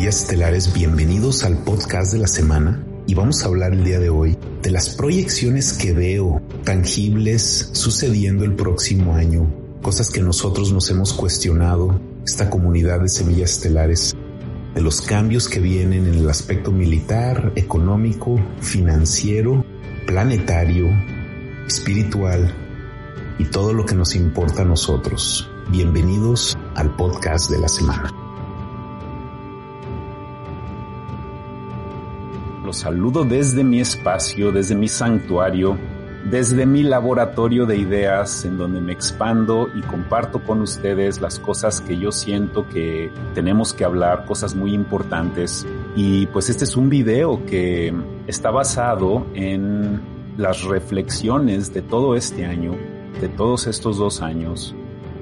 Semillas Estelares, bienvenidos al podcast de la semana y vamos a hablar el día de hoy de las proyecciones que veo tangibles sucediendo el próximo año, cosas que nosotros nos hemos cuestionado, esta comunidad de Semillas Estelares, de los cambios que vienen en el aspecto militar, económico, financiero, planetario, espiritual y todo lo que nos importa a nosotros. Bienvenidos al podcast de la semana. Saludo desde mi espacio, desde mi santuario, desde mi laboratorio de ideas en donde me expando y comparto con ustedes las cosas que yo siento que tenemos que hablar, cosas muy importantes. Y pues este es un video que está basado en las reflexiones de todo este año, de todos estos dos años,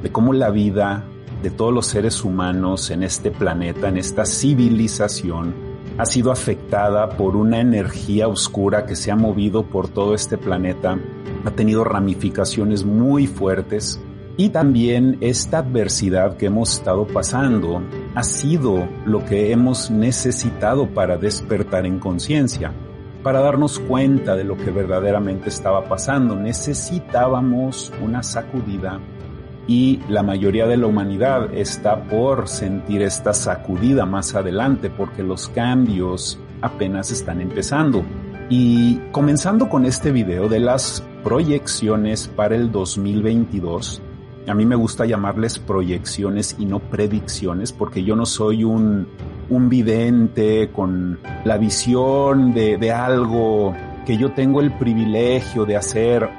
de cómo la vida de todos los seres humanos en este planeta, en esta civilización, ha sido afectada por una energía oscura que se ha movido por todo este planeta, ha tenido ramificaciones muy fuertes y también esta adversidad que hemos estado pasando ha sido lo que hemos necesitado para despertar en conciencia, para darnos cuenta de lo que verdaderamente estaba pasando. Necesitábamos una sacudida y la mayoría de la humanidad está por sentir esta sacudida más adelante porque los cambios apenas están empezando. Y comenzando con este video de las proyecciones para el 2022, a mí me gusta llamarles proyecciones y no predicciones porque yo no soy un, un vidente con la visión de, de algo que yo tengo el privilegio de hacer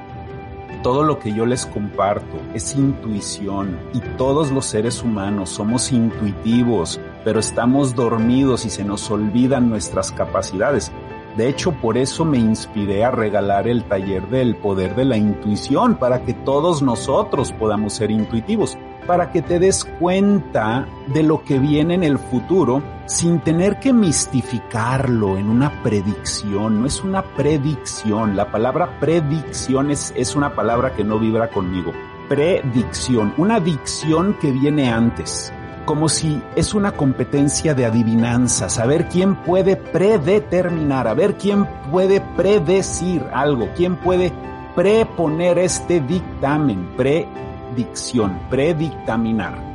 todo lo que yo les comparto es intuición y todos los seres humanos somos intuitivos, pero estamos dormidos y se nos olvidan nuestras capacidades. De hecho, por eso me inspiré a regalar el taller del poder de la intuición para que todos nosotros podamos ser intuitivos para que te des cuenta de lo que viene en el futuro sin tener que mistificarlo en una predicción. No es una predicción. La palabra predicción es, una palabra que no vibra conmigo. Predicción, una dicción que viene antes como si es una competencia de adivinanza, saber quién puede predeterminar, a ver quién puede predecir algo, quién puede preponer este dictamen, pre dicción, predictaminar.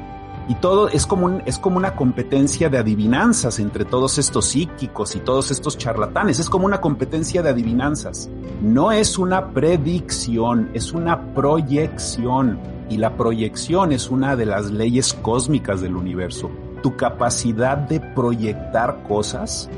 Y todo es como, es como una competencia de adivinanzas entre todos estos psíquicos y todos estos charlatanes. Es como una competencia de adivinanzas. No es una predicción, es una proyección. Y la proyección es una de las leyes cósmicas del universo. Tu capacidad de proyectar cosas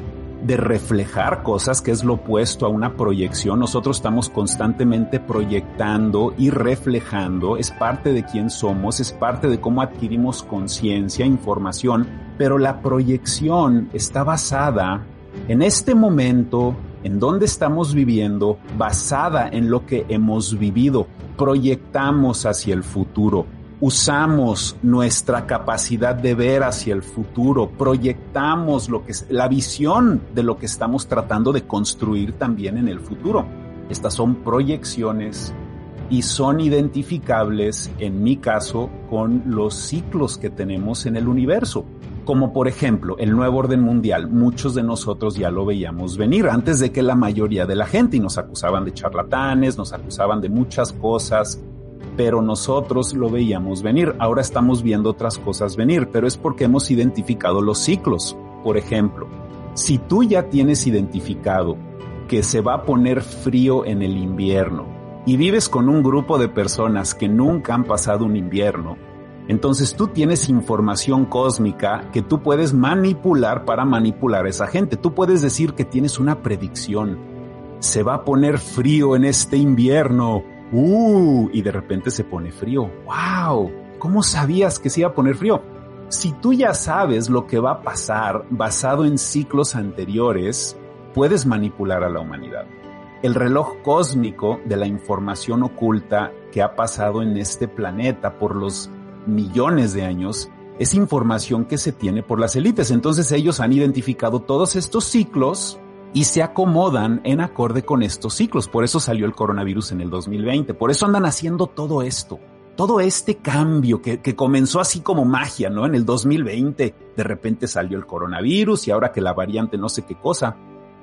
de reflejar cosas, que es lo opuesto a una proyección. Nosotros estamos constantemente proyectando y reflejando, es parte de quién somos, es parte de cómo adquirimos conciencia, información, pero la proyección está basada en este momento, en donde estamos viviendo, basada en lo que hemos vivido. Proyectamos hacia el futuro usamos nuestra capacidad de ver hacia el futuro, proyectamos lo que es la visión de lo que estamos tratando de construir también en el futuro. Estas son proyecciones y son identificables, en mi caso, con los ciclos que tenemos en el universo. Como por ejemplo el nuevo orden mundial, muchos de nosotros ya lo veíamos venir antes de que la mayoría de la gente y nos acusaban de charlatanes, nos acusaban de muchas cosas, pero nosotros lo veíamos venir. Ahora estamos viendo otras cosas venir, pero es porque hemos identificado los ciclos. Por ejemplo, si tú ya tienes identificado que se va a poner frío en el invierno y vives con un grupo de personas que nunca han pasado un invierno, entonces tú tienes información cósmica que tú puedes manipular para manipular a esa gente. Tú puedes decir que tienes una predicción. Se va a poner frío en este invierno ¡Uh! Y de repente se pone frío. ¡Wow! ¿Cómo sabías que se iba a poner frío? Si tú ya sabes lo que va a pasar basado en ciclos anteriores, puedes manipular a la humanidad. El reloj cósmico de la información oculta que ha pasado en este planeta por los millones de años es información que se tiene por las élites. Entonces ellos han identificado todos estos ciclos y se acomodan en acorde con estos ciclos. Por eso salió el coronavirus en el 2020, por eso andan haciendo todo esto. todo este cambio que, que, comenzó así como magia, ¿no? En el 2020, de repente salió el coronavirus y ahora que la variante no sé qué cosa.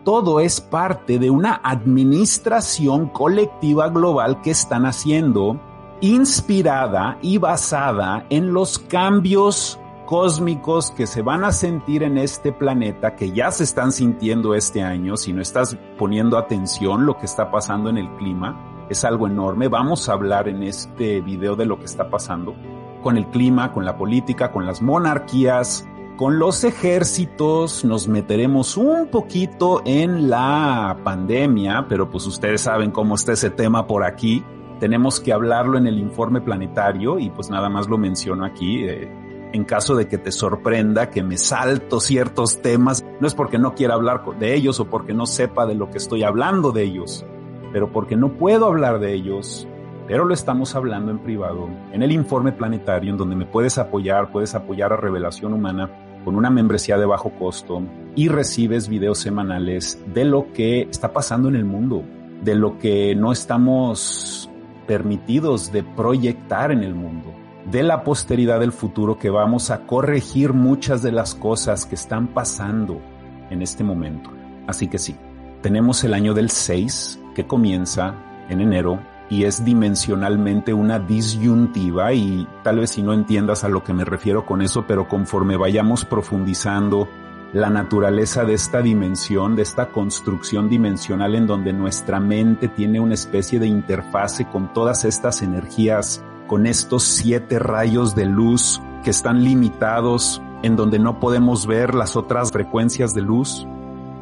Todo es parte de una administración colectiva global que están haciendo, inspirada y basada en los cambios cósmicos que se van a sentir en este planeta, que ya se están sintiendo este año, si no estás poniendo atención lo que está pasando en el clima, es algo enorme. Vamos a hablar en este video de lo que está pasando con el clima, con la política, con las monarquías, con los ejércitos. Nos meteremos un poquito en la pandemia, pero pues ustedes saben cómo está ese tema por aquí. Tenemos que hablarlo en el informe planetario y pues nada más lo menciono aquí. Eh, en caso de que te sorprenda que me salto ciertos temas, no es porque no quiera hablar de ellos o porque no sepa de lo que estoy hablando de ellos pero porque no puedo hablar de ellos, pero lo estamos hablando en privado, en el informe planetario, en donde me puedes apoyar, puedes apoyar a Revelación Humana con una membresía de bajo costo y recibes videos semanales de lo que está pasando en el mundo, de lo que no estamos permitidos de proyectar en el mundo, de la posteridad del futuro que vamos a corregir muchas de las cosas que están pasando en este momento. Así que sí, tenemos el año del 6 que comienza en enero y es dimensionalmente una disyuntiva y tal vez si no entiendas a lo que me refiero con eso, pero conforme vayamos profundizando la naturaleza de esta dimensión, de esta construcción dimensional en donde nuestra mente tiene una especie de interfase con todas estas energías, con estos siete rayos de luz que están limitados, en donde no podemos ver las otras frecuencias de luz.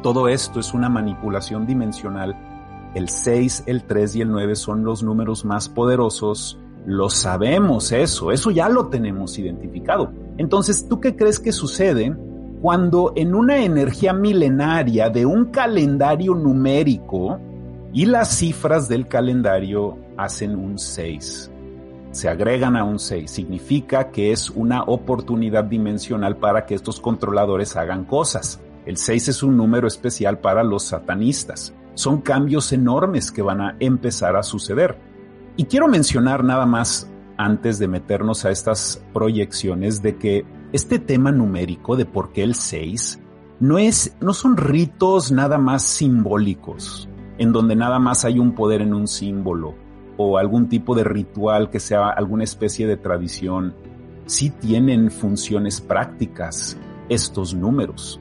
Todo esto es una manipulación dimensional el 6, el 3 y el 9 son los números más poderosos. Lo sabemos eso, eso ya lo tenemos identificado. Entonces, ¿tú qué crees que sucede cuando en una energía milenaria de un calendario numérico y las cifras del calendario hacen un 6? Se agregan a un 6. Significa que es una oportunidad dimensional para que estos controladores hagan cosas. El 6 es un número especial para los satanistas son cambios enormes que van a empezar a suceder. Y quiero mencionar nada más antes de meternos a estas proyecciones de que este tema numérico de por qué el 6 no es no son ritos nada más simbólicos en donde nada más hay un poder en un símbolo o algún tipo de ritual que sea alguna especie de tradición. Sí tienen funciones prácticas estos números.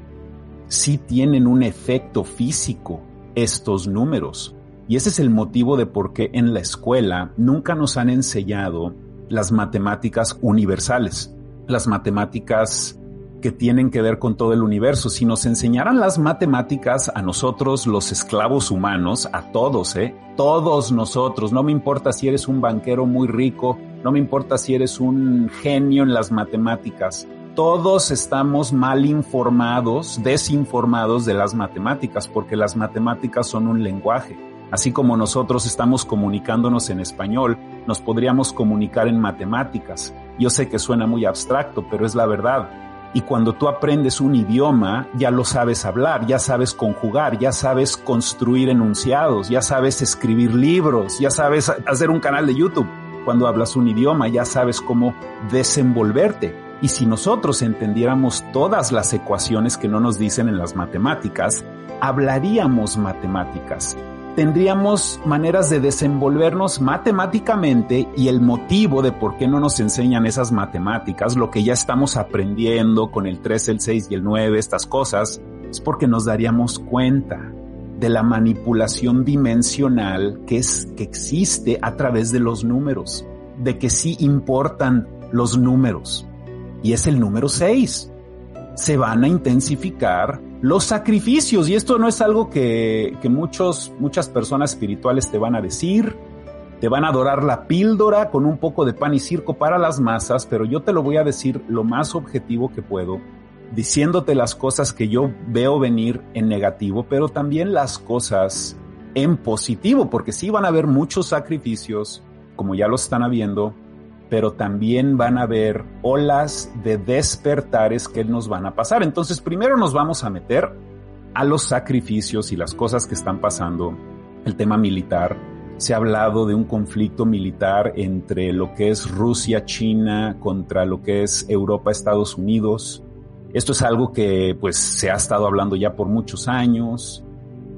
Sí tienen un efecto físico estos números. Y ese es el motivo de por qué en la escuela nunca nos han enseñado las matemáticas universales, las matemáticas que tienen que ver con todo el universo. Si nos enseñaran las matemáticas a nosotros, los esclavos humanos, a todos, ¿eh? Todos nosotros, no me importa si eres un banquero muy rico, no me importa si eres un genio en las matemáticas, todos estamos mal informados, desinformados de las matemáticas, porque las matemáticas son un lenguaje. Así como nosotros estamos comunicándonos en español, nos podríamos comunicar en matemáticas. Yo sé que suena muy abstracto, pero es la verdad. Y cuando tú aprendes un idioma, ya lo sabes hablar, ya sabes conjugar, ya sabes construir enunciados, ya sabes escribir libros, ya sabes hacer un canal de YouTube. Cuando hablas un idioma, ya sabes cómo desenvolverte. Y si nosotros entendiéramos todas las ecuaciones que no nos dicen en las matemáticas, hablaríamos matemáticas. Tendríamos maneras de desenvolvernos matemáticamente y el motivo de por qué no nos enseñan esas matemáticas, lo que ya estamos aprendiendo con el 3, el 6 y el 9, estas cosas, es porque nos daríamos cuenta de la manipulación dimensional que es que existe a través de los números, de que sí importan los números y es el número 6. Se van a intensificar los sacrificios. Y esto no es algo que, que muchos, muchas personas espirituales te van a decir, te van a adorar la píldora con un poco de pan y circo para las masas, pero yo te lo voy a decir lo más objetivo que puedo, diciéndote las cosas que yo veo venir en negativo, pero también las cosas en positivo, porque sí van a haber muchos sacrificios, como ya lo están habiendo, pero también van a haber olas de despertares que nos van a pasar. Entonces, primero nos vamos a meter a los sacrificios y las cosas que están pasando, el tema militar. se ha hablado de un conflicto militar entre lo que es Rusia, China contra lo que es Europa, Estados Unidos. Esto es algo que pues se ha estado hablando ya por muchos años.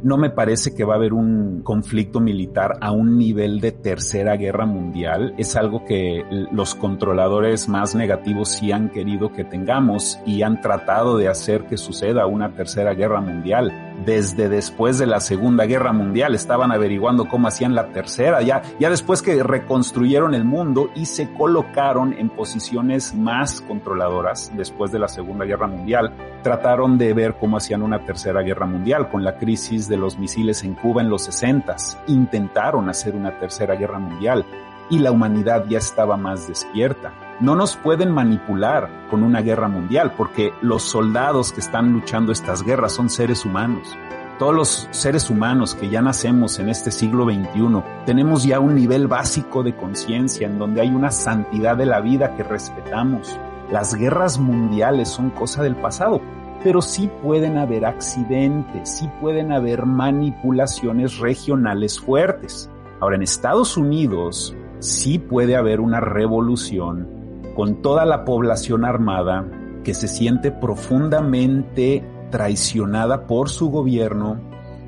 No me parece que va a haber un conflicto militar a un nivel de tercera guerra mundial. Es algo que los controladores más negativos sí han querido que tengamos y han tratado de hacer que suceda una tercera guerra mundial desde después de la Segunda Guerra Mundial. Estaban averiguando cómo hacían la tercera, ya, ya después que reconstruyeron el mundo y se colocaron en posiciones más controladoras después de la Segunda Guerra Mundial, trataron de ver cómo hacían una tercera guerra mundial con la crisis de los misiles en Cuba en los 60. Intentaron hacer una tercera guerra mundial y la humanidad ya estaba más despierta. No nos pueden manipular con una guerra mundial porque los soldados que están luchando estas guerras son seres humanos. Todos los seres humanos que ya nacemos en este siglo XXI tenemos ya un nivel básico de conciencia en donde hay una santidad de la vida que respetamos. Las guerras mundiales son cosa del pasado, pero sí pueden haber accidentes, sí pueden haber manipulaciones regionales fuertes. Ahora, en Estados Unidos sí puede haber una revolución con toda la población armada que se siente profundamente traicionada por su gobierno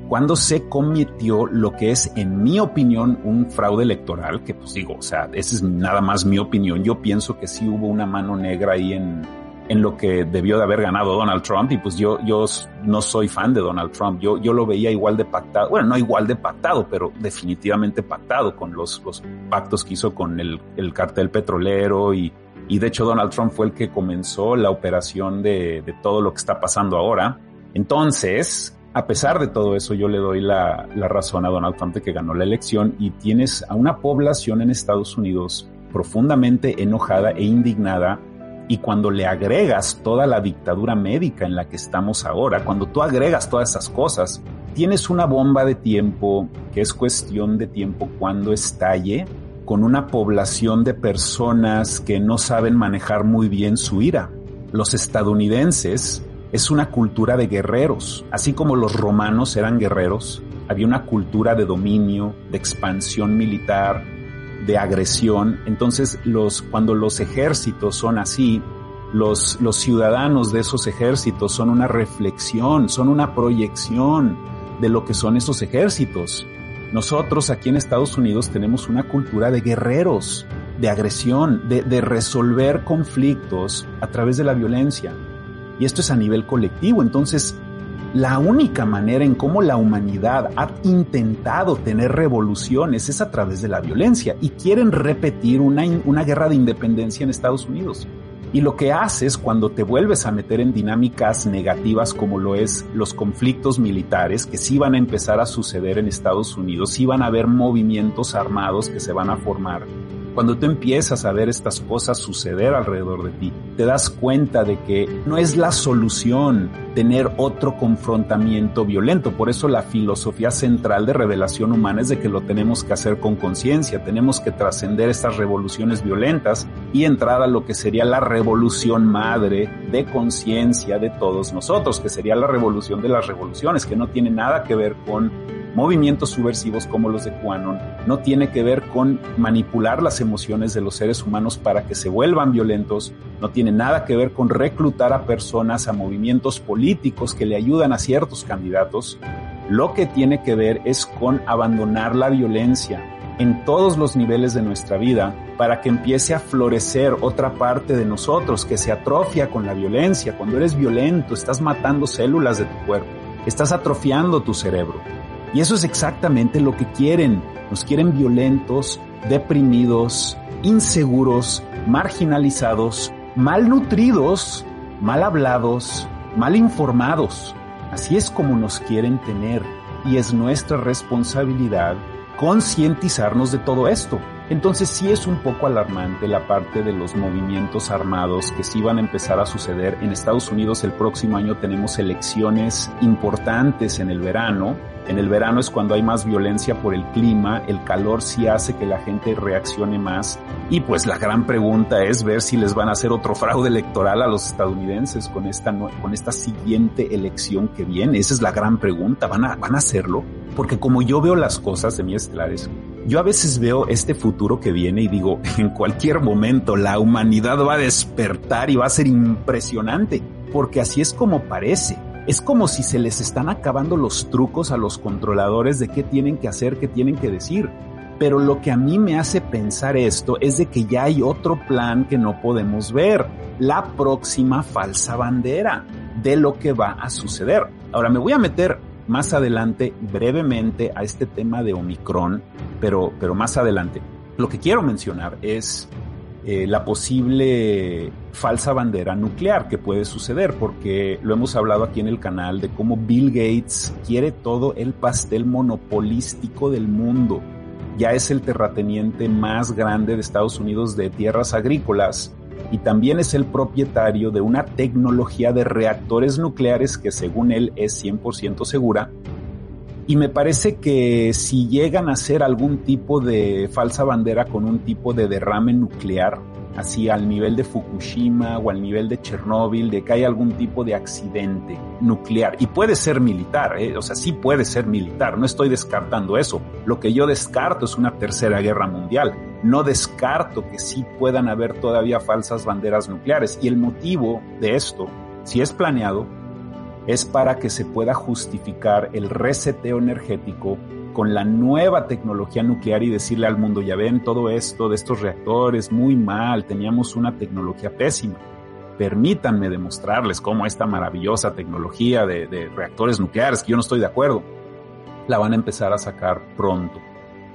cuando se cometió lo que es, en mi opinión, un fraude electoral, que pues digo, o sea, esa es nada más mi opinión. Yo pienso que sí hubo una mano negra ahí en, en lo que debió de haber ganado Donald Trump y pues yo, yo no soy fan de Donald Trump, yo, yo lo veía igual de pactado, bueno, no igual de pactado, pero definitivamente pactado con los, los pactos que hizo con el, el cartel petrolero y, y de hecho Donald Trump fue el que comenzó la operación de, de todo lo que está pasando ahora. Entonces, a pesar de todo eso, yo le doy la, la razón a Donald Trump de que ganó la elección y tienes a una población en Estados Unidos profundamente enojada e indignada y cuando le agregas toda la dictadura médica en la que estamos ahora, cuando tú agregas todas esas cosas, tienes una bomba de tiempo que es cuestión de tiempo cuando estalle con una población de personas que no saben manejar muy bien su ira. Los estadounidenses es una cultura de guerreros, así como los romanos eran guerreros, había una cultura de dominio, de expansión militar, de agresión. Entonces, los, cuando los ejércitos son así, los, los ciudadanos de esos ejércitos son una reflexión, son una proyección de lo que son esos ejércitos. Nosotros aquí en Estados Unidos tenemos una cultura de guerreros, de agresión, de, de resolver conflictos a través de la violencia. Y esto es a nivel colectivo. Entonces, la única manera en cómo la humanidad ha intentado tener revoluciones es a través de la violencia y quieren repetir una, una guerra de independencia en Estados Unidos. Y lo que haces cuando te vuelves a meter en dinámicas negativas como lo es los conflictos militares, que sí van a empezar a suceder en Estados Unidos, sí van a haber movimientos armados que se van a formar, cuando tú empiezas a ver estas cosas suceder alrededor de ti, te das cuenta de que no es la solución tener otro confrontamiento violento. Por eso la filosofía central de revelación humana es de que lo tenemos que hacer con conciencia, tenemos que trascender estas revoluciones violentas y entrar a lo que sería la revolución madre de conciencia de todos nosotros, que sería la revolución de las revoluciones, que no tiene nada que ver con movimientos subversivos como los de Quanon, no tiene que ver con manipular las emociones de los seres humanos para que se vuelvan violentos, no tiene nada que ver con reclutar a personas a movimientos políticos que le ayudan a ciertos candidatos, lo que tiene que ver es con abandonar la violencia en todos los niveles de nuestra vida para que empiece a florecer otra parte de nosotros que se atrofia con la violencia. Cuando eres violento, estás matando células de tu cuerpo, estás atrofiando tu cerebro. Y eso es exactamente lo que quieren. Nos quieren violentos, deprimidos, inseguros, marginalizados, malnutridos, mal hablados, mal informados. Así es como nos quieren tener y es nuestra responsabilidad concientizarnos de todo esto. Entonces sí es un poco alarmante la parte de los movimientos armados que sí van a empezar a suceder. En Estados Unidos el próximo año tenemos elecciones importantes en el verano. En el verano es cuando hay más violencia por el clima, el calor sí hace que la gente reaccione más. Y pues la gran pregunta es ver si les van a hacer otro fraude electoral a los estadounidenses con esta, con esta siguiente elección que viene. Esa es la gran pregunta. ¿Van a, van a hacerlo? Porque como yo veo las cosas de mi estelares, yo a veces veo este futuro que viene y digo, en cualquier momento la humanidad va a despertar y va a ser impresionante, porque así es como parece. Es como si se les están acabando los trucos a los controladores de qué tienen que hacer, qué tienen que decir. Pero lo que a mí me hace pensar esto es de que ya hay otro plan que no podemos ver, la próxima falsa bandera de lo que va a suceder. Ahora me voy a meter más adelante brevemente a este tema de Omicron, pero, pero más adelante. Lo que quiero mencionar es eh, la posible falsa bandera nuclear que puede suceder, porque lo hemos hablado aquí en el canal de cómo Bill Gates quiere todo el pastel monopolístico del mundo. Ya es el terrateniente más grande de Estados Unidos de tierras agrícolas y también es el propietario de una tecnología de reactores nucleares que según él es 100% segura. Y me parece que si llegan a hacer algún tipo de falsa bandera con un tipo de derrame nuclear, así al nivel de Fukushima o al nivel de Chernóbil, de que hay algún tipo de accidente nuclear. Y puede ser militar, ¿eh? o sea, sí puede ser militar, no estoy descartando eso. Lo que yo descarto es una tercera guerra mundial. No descarto que sí puedan haber todavía falsas banderas nucleares. Y el motivo de esto, si es planeado, es para que se pueda justificar el reseteo energético con la nueva tecnología nuclear y decirle al mundo, ya ven todo esto de estos reactores muy mal, teníamos una tecnología pésima. Permítanme demostrarles cómo esta maravillosa tecnología de, reactores nucleares, que yo no estoy de acuerdo, la van a empezar a sacar pronto.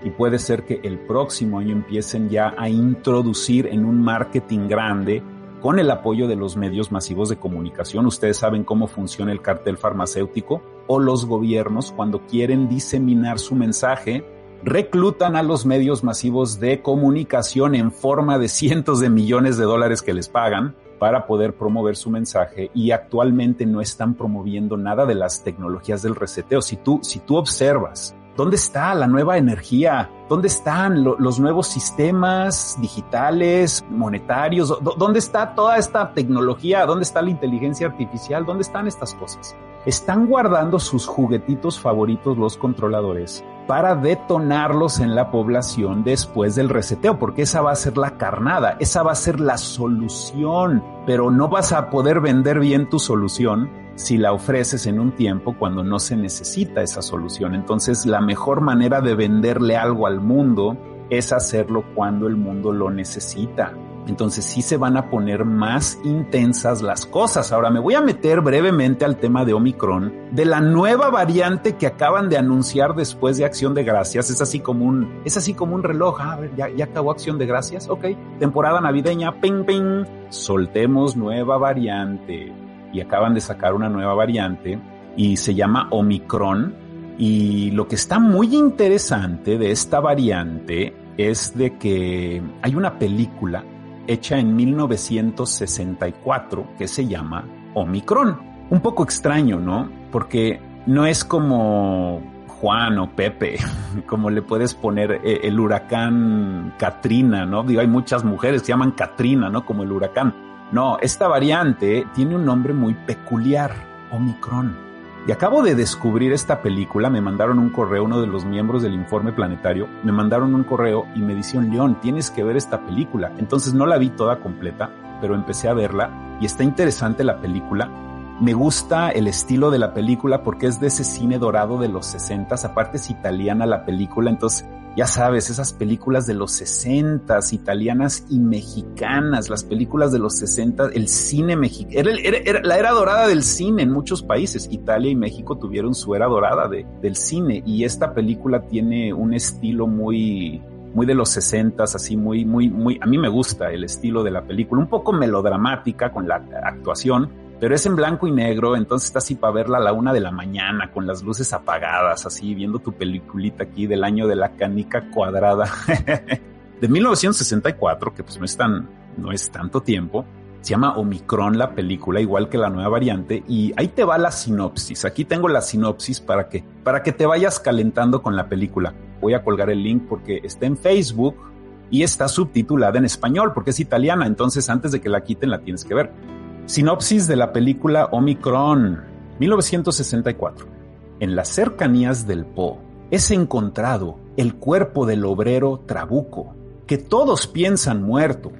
Y puede ser que el próximo año empiecen ya a introducir en un marketing grande con el apoyo de los medios masivos de comunicación. Ustedes saben cómo funciona el cartel farmacéutico o los gobiernos cuando quieren diseminar su mensaje reclutan a los medios masivos de comunicación en forma de cientos de millones de dólares que les pagan para poder promover su mensaje y actualmente no están promoviendo nada de las tecnologías del reseteo. Si tú, si tú observas ¿Dónde está la nueva energía? ¿Dónde están los nuevos sistemas digitales, monetarios? ¿Dónde está toda esta tecnología? ¿Dónde está la inteligencia artificial? ¿Dónde están estas cosas? Están guardando sus juguetitos favoritos los controladores para detonarlos en la población después del reseteo, porque esa va a ser la carnada, esa va a ser la solución, pero no vas a poder vender bien tu solución si la ofreces en un tiempo cuando no se necesita esa solución. Entonces la mejor manera de venderle algo al mundo es hacerlo cuando el mundo lo necesita. Entonces sí se van a poner más intensas las cosas. Ahora me voy a meter brevemente al tema de Omicron, de la nueva variante que acaban de anunciar después de Acción de Gracias. Es así como un, es así como un reloj. Ah, a ver, ya, ya acabó Acción de Gracias. Ok. Temporada navideña. Ping, ping. Soltemos nueva variante. Y acaban de sacar una nueva variante y se llama Omicron. Y lo que está muy interesante de esta variante es de que hay una película hecha en 1964 que se llama Omicron. Un poco extraño, ¿no? Porque no es como Juan o Pepe, como le puedes poner eh, el huracán Katrina, ¿no? Digo, hay muchas mujeres que se llaman Katrina, ¿no? Como el huracán. No, esta variante tiene un nombre muy peculiar, Omicron. Y acabo de descubrir esta película, me mandaron un correo, uno de los miembros del informe planetario, me mandaron un correo y me dijeron, León, tienes que ver esta película. Entonces no la vi toda completa, pero empecé a verla y está interesante la película. Me gusta el estilo de la película porque es de ese cine dorado de los 60, aparte es italiana la película, entonces ya sabes, esas películas de los 60, italianas y mexicanas, las películas de los 60, el cine mexicano, era, la era dorada del cine en muchos países. Italia y México tuvieron su era dorada de, del cine y esta película tiene un estilo muy, muy de los 60, así muy, muy, muy, a mí me gusta el estilo de la película, un poco melodramática con la actuación, pero es en blanco y negro, entonces está así para verla a la una de la mañana con las luces apagadas, así viendo tu peliculita aquí del año de la canica cuadrada de 1964, que pues no es tan, no es tanto tiempo. Se llama Omicron la película, igual que la nueva variante, y ahí te va la sinopsis. Aquí tengo la sinopsis para que, para que te vayas calentando con la película. Voy a colgar el link porque está en Facebook y está subtitulada en español porque es italiana, entonces antes de que la quiten la tienes que ver. Sinopsis de la película Omicron, 1964. En las cercanías del Po es encontrado el cuerpo del obrero trabuco, que todos piensan muerto,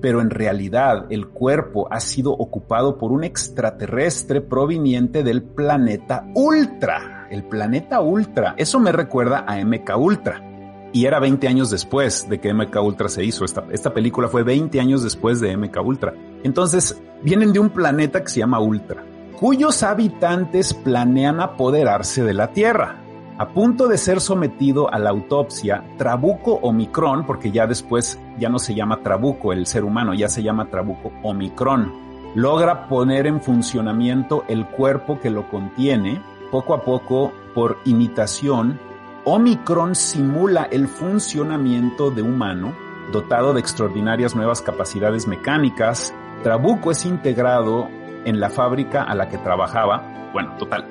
pero en realidad el cuerpo ha sido ocupado por un extraterrestre proveniente del planeta Ultra. El planeta Ultra. Eso me recuerda a MK Ultra. Y era 20 años después de que MK Ultra se hizo. Esta, esta película fue 20 años después de MK Ultra. Entonces, vienen de un planeta que se llama Ultra, cuyos habitantes planean apoderarse de la Tierra. A punto de ser sometido a la autopsia, Trabuco Omicron, porque ya después ya no se llama Trabuco el ser humano, ya se llama Trabuco Omicron, logra poner en funcionamiento el cuerpo que lo contiene. Poco a poco, por imitación, Omicron simula el funcionamiento de humano, dotado de extraordinarias nuevas capacidades mecánicas. Trabuco es integrado en la fábrica a la que trabajaba. Bueno, total,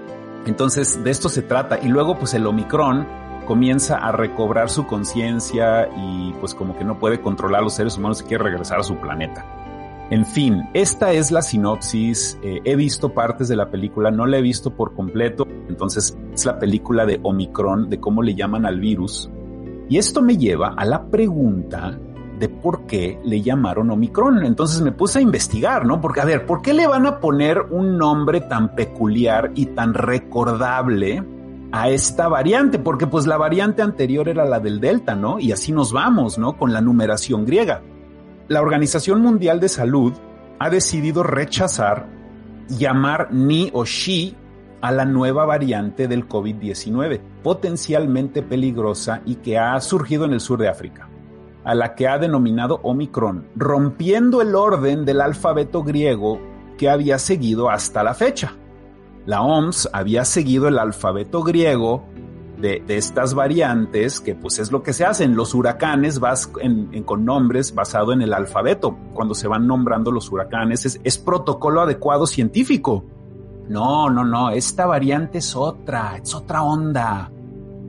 entonces, de esto se trata. Y luego, pues el Omicron comienza a recobrar su conciencia y pues como que no puede controlar a los seres humanos y quiere regresar a su planeta. En fin, esta es la sinopsis. Eh, he visto partes de la película, no la he visto por completo. Entonces, es la película de Omicron, de cómo le llaman al virus. Y esto me lleva a la pregunta de por qué le llamaron Omicron. Entonces me puse a investigar, ¿no? Porque, a ver, ¿por qué le van a poner un nombre tan peculiar y tan recordable a esta variante? Porque pues la variante anterior era la del Delta, ¿no? Y así nos vamos, ¿no? Con la numeración griega. La Organización Mundial de Salud ha decidido rechazar llamar ni o shi a la nueva variante del COVID-19, potencialmente peligrosa y que ha surgido en el sur de África a la que ha denominado Omicron, rompiendo el orden del alfabeto griego que había seguido hasta la fecha. La OMS había seguido el alfabeto griego de, estas variantes, que pues es lo que se hace en los huracanes, vas con nombres basado en el alfabeto, cuando se van nombrando los huracanes, es, es protocolo adecuado científico. No, no, no, esta variante es otra, es otra onda.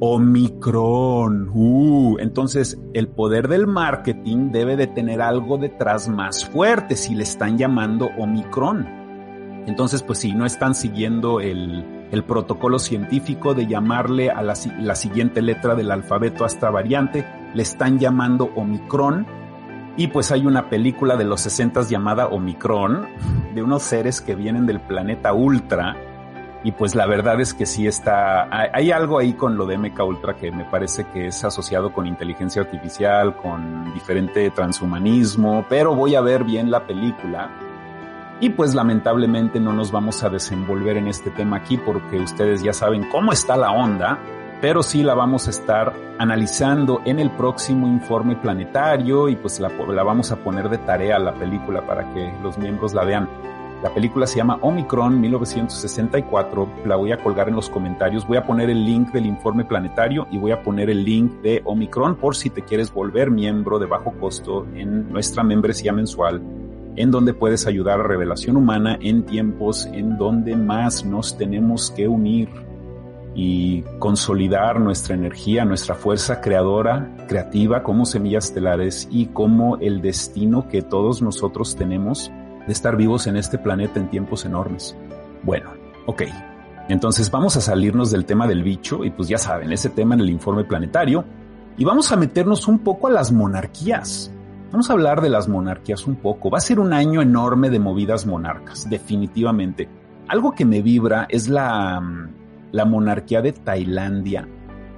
Omicron. Uh, entonces el poder del marketing debe de tener algo detrás más fuerte si le están llamando Omicron. Entonces, pues si no están siguiendo el, el protocolo científico de llamarle a la, siguiente letra del alfabeto a esta variante, le están llamando Omicron. Y pues hay una película de los 60 llamada Omicron, de unos seres que vienen del planeta Ultra, y pues la verdad es que sí está, hay, algo ahí con lo de MK Ultra que me parece que es asociado con inteligencia artificial, con diferente transhumanismo, pero voy a ver bien la película. Y pues lamentablemente no nos vamos a desenvolver en este tema aquí porque ustedes ya saben cómo está la onda, pero sí la vamos a estar analizando en el próximo informe planetario y pues la, la vamos a poner de tarea la película para que los miembros la vean. La película se llama Omicron 1964. La voy a colgar en los comentarios. Voy a poner el link del informe planetario y voy a poner el link de Omicron por si te quieres volver miembro de bajo costo en nuestra membresía mensual, en donde puedes ayudar a revelación humana en tiempos en donde más nos tenemos que unir y consolidar nuestra energía, nuestra fuerza creadora, creativa como semillas estelares y como el destino que todos nosotros tenemos de estar vivos en este planeta en tiempos enormes. Bueno, ok. Entonces vamos a salirnos del tema del bicho y pues ya saben, ese tema en el informe planetario y vamos a meternos un poco a las monarquías. Vamos a hablar de las monarquías un poco. Va a ser un año enorme de movidas monarcas, definitivamente. Algo que me vibra es la, la monarquía de Tailandia.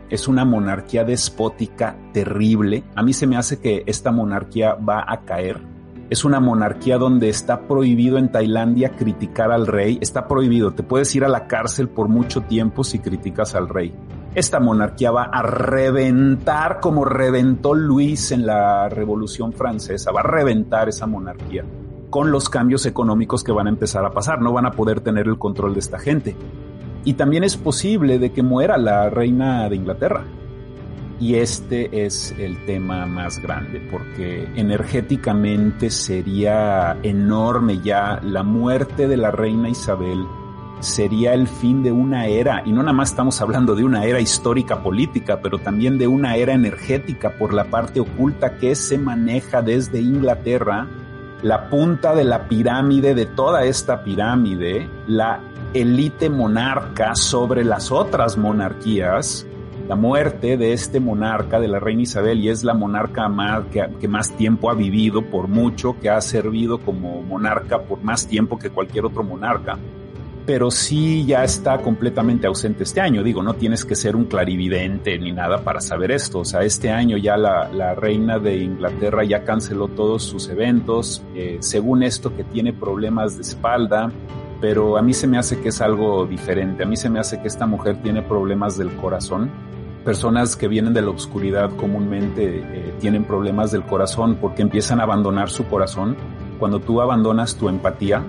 Es una monarquía despótica terrible. A mí se me hace que esta monarquía va a caer es una monarquía donde está prohibido en Tailandia criticar al rey. Está prohibido. Te puedes ir a la cárcel por mucho tiempo si criticas al rey. Esta monarquía va a reventar como reventó Luis en la Revolución Francesa. Va a reventar esa monarquía con los cambios económicos que van a empezar a pasar. No van a poder tener el control de esta gente. Y también es posible de que muera la reina de Inglaterra. Y este es el tema más grande porque energéticamente sería enorme ya la muerte de la reina Isabel sería el fin de una era, y no nada más estamos hablando de una era histórica política, pero también de una era energética por la parte oculta que se maneja desde Inglaterra, la punta de la pirámide, de toda esta pirámide, la élite monarca sobre las otras monarquías, la muerte de este monarca, de la reina Isabel, y es la monarca que, más tiempo ha vivido por mucho, que ha servido como monarca por más tiempo que cualquier otro monarca. Pero sí ya está completamente ausente este año. Digo, no tienes que ser un clarividente ni nada para saber esto. O sea, este año ya la, la reina de Inglaterra ya canceló todos sus eventos. Eh, según esto, que tiene problemas de espalda, pero a mí se me hace que es algo diferente. A mí se me hace que esta mujer tiene problemas del corazón personas que vienen de la oscuridad comúnmente eh, tienen problemas del corazón porque empiezan a abandonar su corazón. Cuando tú abandonas tu empatía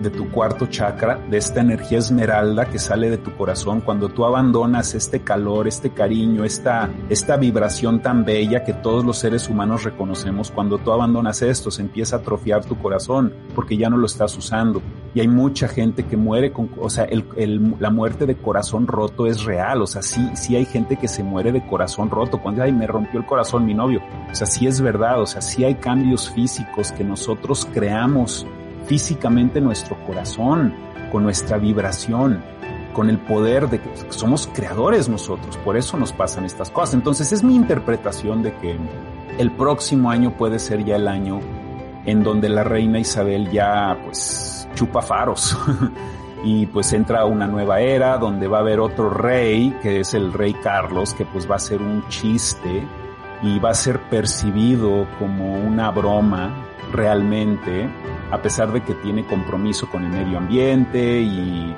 de tu cuarto chakra, de esta energía esmeralda que sale de tu corazón, cuando tú abandonas este calor, este cariño, esta, esta vibración tan bella que todos los seres humanos reconocemos, cuando tú abandonas esto, se empieza a atrofiar tu corazón porque ya no lo estás usando. Y hay mucha gente que muere con, o sea, el, el, la muerte de corazón roto es real, o sea, sí, sí hay gente que se muere de corazón roto, cuando, ay, me rompió el corazón mi novio, o sea, sí es verdad, o sea, sí hay cambios físicos que nosotros creamos físicamente nuestro corazón, con nuestra vibración, con el poder de que somos creadores nosotros, por eso nos pasan estas cosas. Entonces es mi interpretación de que el próximo año puede ser ya el año en donde la reina Isabel ya pues chupa faros. y pues entra una nueva era donde va a haber otro rey, que es el rey Carlos, que pues va a ser un chiste y va a ser percibido como una broma realmente, a pesar de que tiene compromiso con el medio ambiente y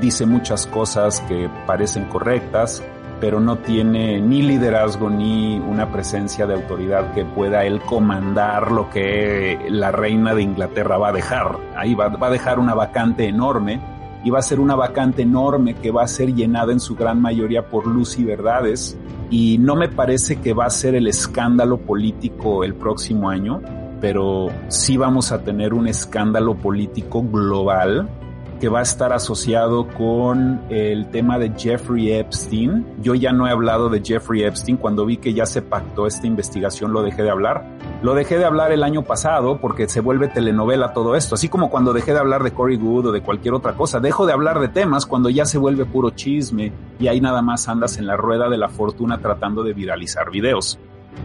dice muchas cosas que parecen correctas, pero no tiene ni liderazgo ni una presencia de autoridad que pueda él comandar lo que la reina de Inglaterra va a dejar. Ahí va, a dejar una vacante enorme y va a ser una vacante enorme que va a ser llenada en su gran mayoría por luz y verdades. Y no me parece que va a ser el escándalo político el próximo año, pero sí vamos a tener un escándalo político global que va a estar asociado con el tema de Jeffrey Epstein. Yo ya no he hablado de Jeffrey Epstein. Cuando vi que ya se pactó esta investigación, lo dejé de hablar. Lo dejé de hablar el año pasado porque se vuelve telenovela todo esto. Así como cuando dejé de hablar de Cory Good o de cualquier otra cosa. Dejo de hablar de temas cuando ya se vuelve puro chisme y ahí nada más andas en la rueda de la fortuna tratando de viralizar videos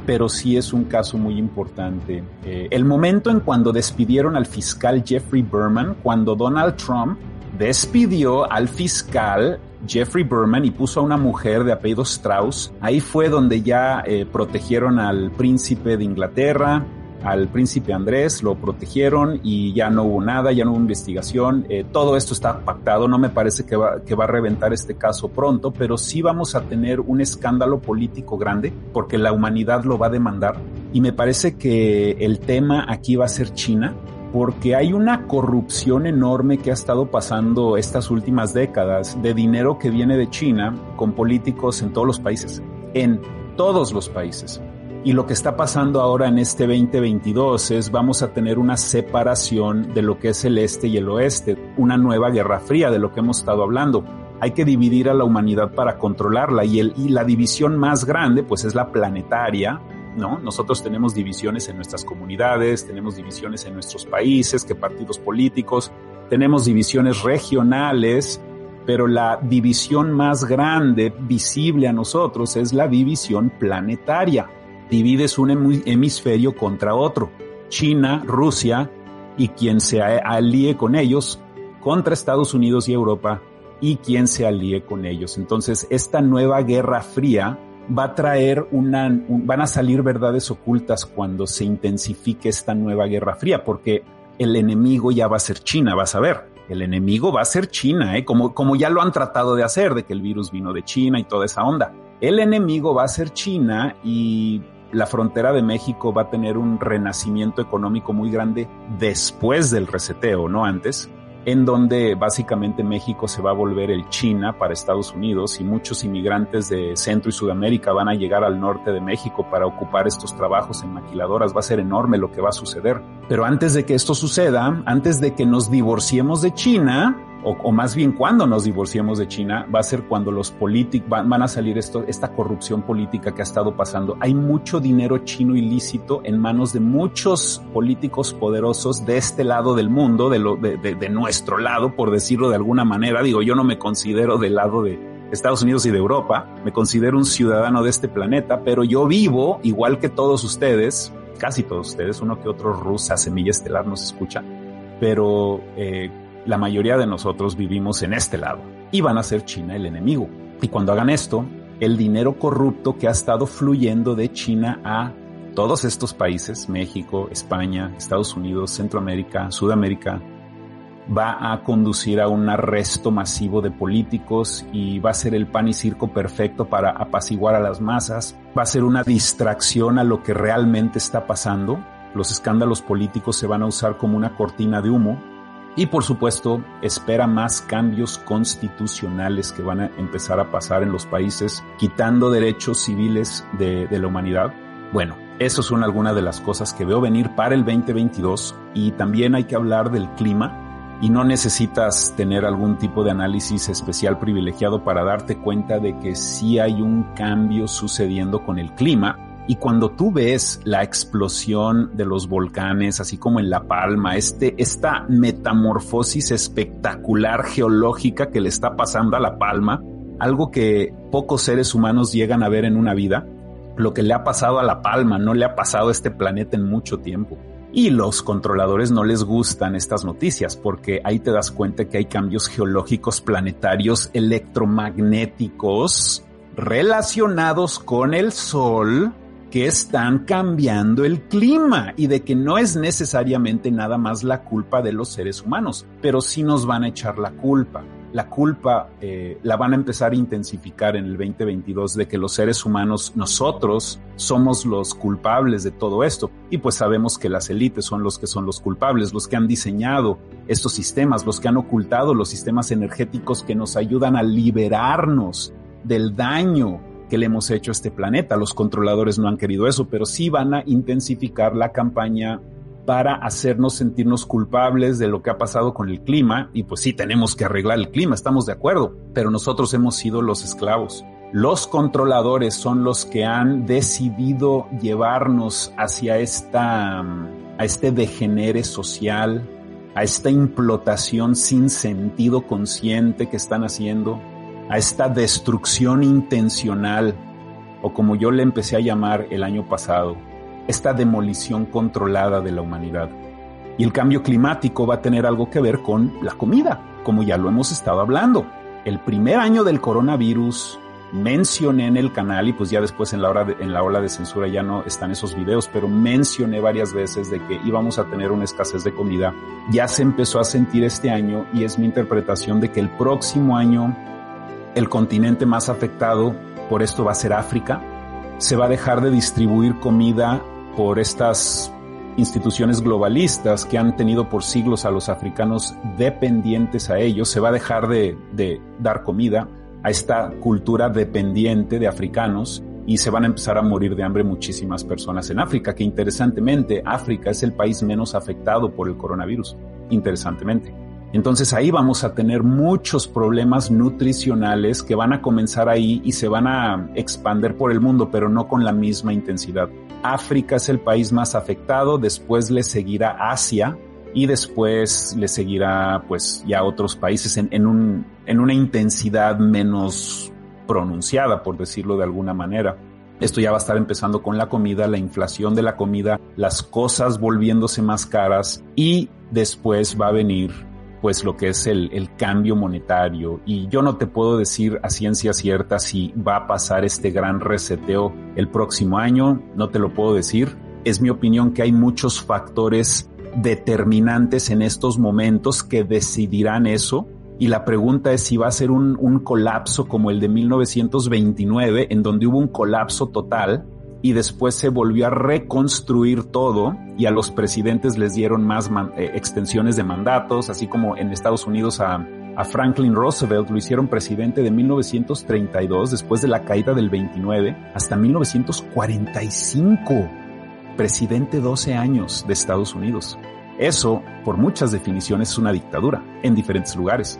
pero sí es un caso muy importante. Eh, el momento en cuando despidieron al fiscal Jeffrey Berman, cuando Donald Trump despidió al fiscal Jeffrey Berman y puso a una mujer de apellido Strauss, ahí fue donde ya eh, protegieron al príncipe de Inglaterra, al príncipe Andrés, lo protegieron y ya no hubo nada, ya no hubo investigación. Eh, todo esto está pactado, no me parece que va, que va a reventar este caso pronto, pero sí vamos a tener un escándalo político grande porque la humanidad lo va a demandar. Y me parece que el tema aquí va a ser China, porque hay una corrupción enorme que ha estado pasando estas últimas décadas de dinero que viene de China con políticos en todos los países, en todos los países. Y lo que está pasando ahora en este 2022 es vamos a tener una separación de lo que es el este y el oeste, una nueva guerra fría de lo que hemos estado hablando. Hay que dividir a la humanidad para controlarla y, el, y la división más grande pues es la planetaria, ¿no? Nosotros tenemos divisiones en nuestras comunidades, tenemos divisiones en nuestros países, que partidos políticos, tenemos divisiones regionales, pero la división más grande visible a nosotros es la división planetaria divides un hemisferio contra otro, China, Rusia y quien se alíe con ellos contra Estados Unidos y Europa y quien se alíe con ellos. Entonces, esta nueva guerra fría va a traer una, van a salir verdades ocultas cuando se intensifique esta nueva guerra fría, porque el enemigo ya va a ser China, vas a ver. El enemigo va a ser China, ¿eh? como, como ya lo han tratado de hacer, de que el virus vino de China y toda esa onda. El enemigo va a ser China y la frontera de México va a tener un renacimiento económico muy grande después del reseteo, no antes, en donde básicamente México se va a volver el China para Estados Unidos y muchos inmigrantes de Centro y Sudamérica van a llegar al norte de México para ocupar estos trabajos en maquiladoras. Va a ser enorme lo que va a suceder. Pero antes de que esto suceda, antes de que nos divorciemos de China, o, o, más bien cuando nos divorciemos de China, va a ser cuando los políticos van, a salir esto, esta corrupción política que ha estado pasando. Hay mucho dinero chino ilícito en manos de muchos políticos poderosos de este lado del mundo, de, lo, de, de, de nuestro lado, por decirlo de alguna manera. Digo, yo no me considero del lado de, Estados Unidos y de Europa. Me considero un ciudadano de este planeta, pero yo vivo igual que todos ustedes, casi todos ustedes, uno que otro rusa, semilla estelar nos escucha, pero eh, la mayoría de nosotros vivimos en este lado y van a ser China el enemigo. Y cuando hagan esto, el dinero corrupto que ha estado fluyendo de China a todos estos países, México, España, Estados Unidos, Centroamérica, Sudamérica, va a conducir a un arresto masivo de políticos y va a ser el pan y circo perfecto para apaciguar a las masas, va a ser una distracción a lo que realmente está pasando, los escándalos políticos se van a usar como una cortina de humo y por supuesto espera más cambios constitucionales que van a empezar a pasar en los países, quitando derechos civiles de, la humanidad. Bueno, eso son algunas de las cosas que veo venir para el 2022 y también hay que hablar del clima y no necesitas tener algún tipo de análisis especial privilegiado para darte cuenta de que sí hay un cambio sucediendo con el clima. Y cuando tú ves la explosión de los volcanes, así como en La Palma, este, esta metamorfosis espectacular geológica que le está pasando a La Palma, algo que pocos seres humanos llegan a ver en una vida, lo que le ha pasado a La Palma no le ha pasado a este planeta en mucho tiempo. Y los controladores no les gustan estas noticias porque ahí te das cuenta que hay cambios geológicos planetarios electromagnéticos relacionados con el Sol que están cambiando el clima y de que no es necesariamente nada más la culpa de los seres humanos, pero sí nos van a echar la culpa la culpa eh, la van a empezar a intensificar en el 2022 de que los seres humanos, nosotros, somos los culpables de todo esto. Y pues sabemos que las élites son los que son los culpables, los que han diseñado estos sistemas, los que han ocultado los sistemas energéticos que nos ayudan a liberarnos del daño que le hemos hecho a este planeta. Los controladores no han querido eso, pero sí van a intensificar la campaña para hacernos sentirnos culpables de lo que ha pasado con el clima y pues sí tenemos que arreglar el clima, estamos de acuerdo, pero nosotros hemos sido los esclavos. Los controladores son los que han decidido llevarnos hacia esta, a este degenere social, a esta implotación sin sentido consciente que están haciendo, a esta destrucción intencional, o como yo le empecé a llamar el año pasado, esta demolición controlada de la humanidad. Y el cambio climático va a tener algo que ver con la comida, como ya lo hemos estado hablando. El primer año del coronavirus mencioné en el canal y pues ya después en la, hora en la ola de censura ya no están esos videos, pero mencioné varias veces de que íbamos a tener una escasez de comida. Ya se empezó a sentir este año y es mi interpretación de que el próximo año el continente más afectado por esto va a ser África. Se va a dejar de distribuir comida por estas instituciones globalistas que han tenido por siglos a los africanos dependientes a ellos, se va a dejar de, de, dar comida a esta cultura dependiente de africanos y se van a empezar a morir de hambre muchísimas personas en África, que interesantemente África es el país menos afectado por el coronavirus, interesantemente. Entonces ahí vamos a tener muchos problemas nutricionales que van a comenzar ahí y se van a expander por el mundo, pero no con la misma intensidad. África es el país más afectado, después le seguirá Asia y después le seguirá pues ya otros países en, en, un, en una intensidad menos pronunciada, por decirlo de alguna manera. Esto ya va a estar empezando con la comida, la inflación de la comida, las cosas volviéndose más caras y después va a venir pues lo que es el, el, cambio monetario. Y yo no te puedo decir a ciencia cierta si va a pasar este gran reseteo el próximo año, no te lo puedo decir. Es mi opinión que hay muchos factores determinantes en estos momentos que decidirán eso. Y la pregunta es si va a ser un, un colapso como el de 1929, en donde hubo un colapso total y después se volvió a reconstruir todo y a los presidentes les dieron más eh, extensiones de mandatos, así como en Estados Unidos a, Franklin Roosevelt lo hicieron presidente de 1932 después de la caída del 29 hasta 1945, presidente 12 años de Estados Unidos. Eso, por muchas definiciones, es una dictadura en diferentes lugares.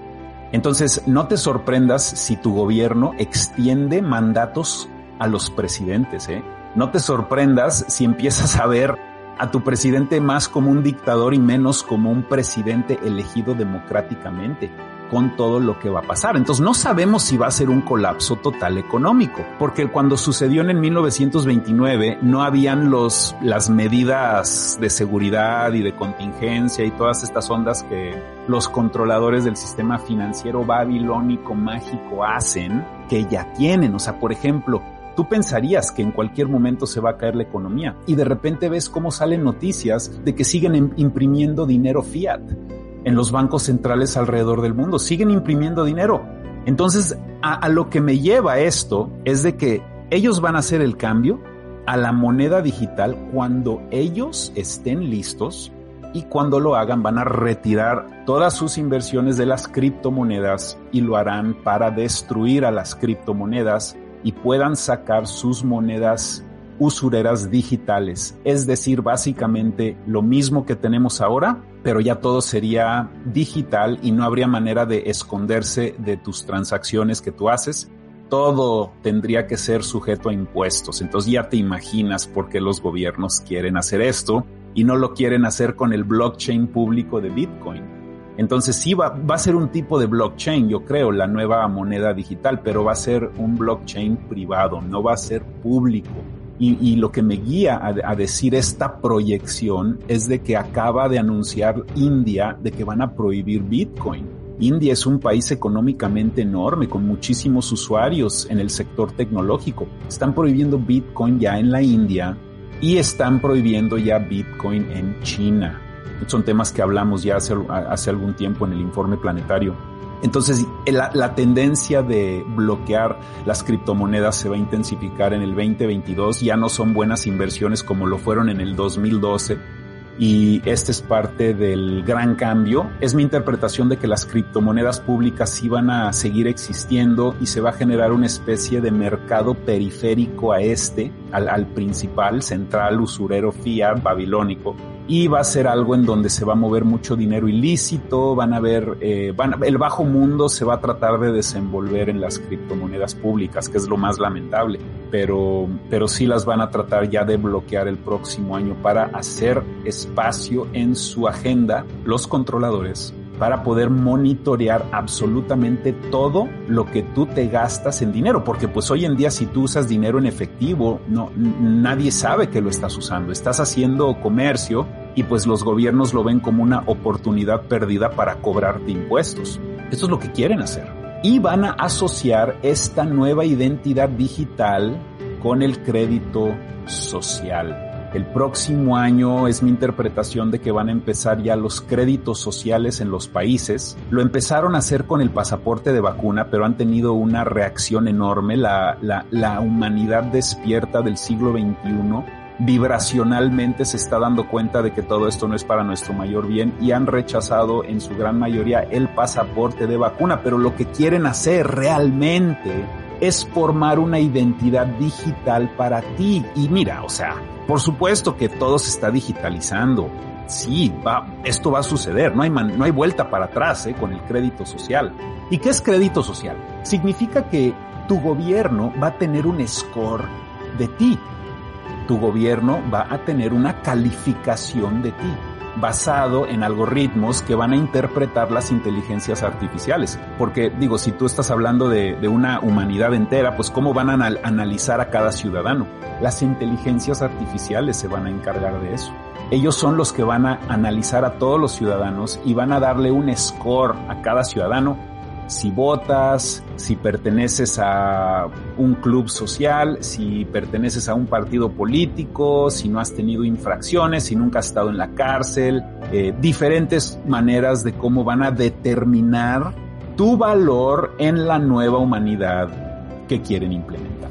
Entonces, no te sorprendas si tu gobierno extiende mandatos a los presidentes, ¿eh? No te sorprendas si empiezas a ver a tu presidente más como un dictador y menos como un presidente elegido democráticamente. con todo lo que va a pasar. Entonces no sabemos si va a ser un colapso total económico, porque cuando sucedió en 1929 no habían las medidas de seguridad y de contingencia y todas estas ondas que los controladores del sistema financiero babilónico mágico hacen, que ya tienen. O sea, por ejemplo, Tú pensarías que en cualquier momento se va a caer la economía y de repente ves cómo salen noticias de que siguen imprimiendo dinero fiat en los bancos centrales alrededor del mundo. Siguen imprimiendo dinero. Entonces, a, lo que me lleva esto es de que ellos van a hacer el cambio a la moneda digital cuando ellos estén listos y cuando lo hagan van a retirar todas sus inversiones de las criptomonedas y lo harán para destruir a las criptomonedas y puedan sacar sus monedas usureras digitales. Es decir, básicamente lo mismo que tenemos ahora, pero ya todo sería digital y no habría manera de esconderse de tus transacciones que tú haces. Todo tendría que ser sujeto a impuestos. Entonces ya te imaginas por qué los gobiernos quieren hacer esto y no lo quieren hacer con el blockchain público de Bitcoin entonces sí va, a ser un tipo de blockchain, yo creo, la nueva moneda digital, pero va a ser un blockchain privado, no va a ser público. Y, lo que me guía a, decir esta proyección es de que acaba de anunciar India de que van a prohibir Bitcoin. India es un país económicamente enorme, con muchísimos usuarios en el sector tecnológico. Están prohibiendo Bitcoin ya en la India y están prohibiendo ya Bitcoin en China son temas que hablamos ya hace, hace algún tiempo en el informe planetario. Entonces, la, tendencia de bloquear las criptomonedas se va a intensificar en el 2022. Ya no son buenas inversiones como lo fueron en el 2012. Y este es parte del gran cambio. Es mi interpretación de que las criptomonedas públicas sí van a seguir existiendo y se va a generar una especie de mercado periférico a este, al, al principal, central, usurero, fiat, babilónico y va a ser algo en donde se va a mover mucho dinero ilícito, van a ver, eh, van, el bajo mundo se va a tratar de desenvolver en las criptomonedas públicas, que es lo más lamentable, pero, pero sí las van a tratar ya de bloquear el próximo año para hacer espacio en su agenda los controladores para poder monitorear absolutamente todo lo que tú te gastas en dinero, porque pues hoy en día si tú usas dinero en efectivo, no nadie sabe que lo estás usando, estás haciendo comercio y pues los gobiernos lo ven como una oportunidad perdida para cobrarte impuestos. Esto es lo que quieren hacer. Y van a asociar esta nueva identidad digital con el crédito social. El próximo año es mi interpretación de que van a empezar ya los créditos sociales en los países. Lo empezaron a hacer con el pasaporte de vacuna, pero han tenido una reacción enorme. La, la, la humanidad despierta del siglo XXI vibracionalmente se está dando cuenta de que todo esto no es para nuestro mayor bien y han rechazado en su gran mayoría el pasaporte de vacuna, pero lo que quieren hacer realmente es formar una identidad digital para ti. Y mira, o sea, por supuesto que todo se está digitalizando. Sí, va, esto va a suceder, no hay, no hay vuelta para atrás ¿eh? con el crédito social. ¿Y qué es crédito social? Significa que tu gobierno va a tener un score de ti tu gobierno va a tener una calificación de ti basado en algoritmos que van a interpretar las inteligencias artificiales. Porque digo, si tú estás hablando de, una humanidad entera, pues cómo van a analizar a cada ciudadano. Las inteligencias artificiales se van a encargar de eso. Ellos son los que van a analizar a todos los ciudadanos y van a darle un score a cada ciudadano si votas, si perteneces a un club social, si perteneces a un partido político, si no has tenido infracciones, si nunca has estado en la cárcel, eh, diferentes maneras de cómo van a determinar tu valor en la nueva humanidad que quieren implementar.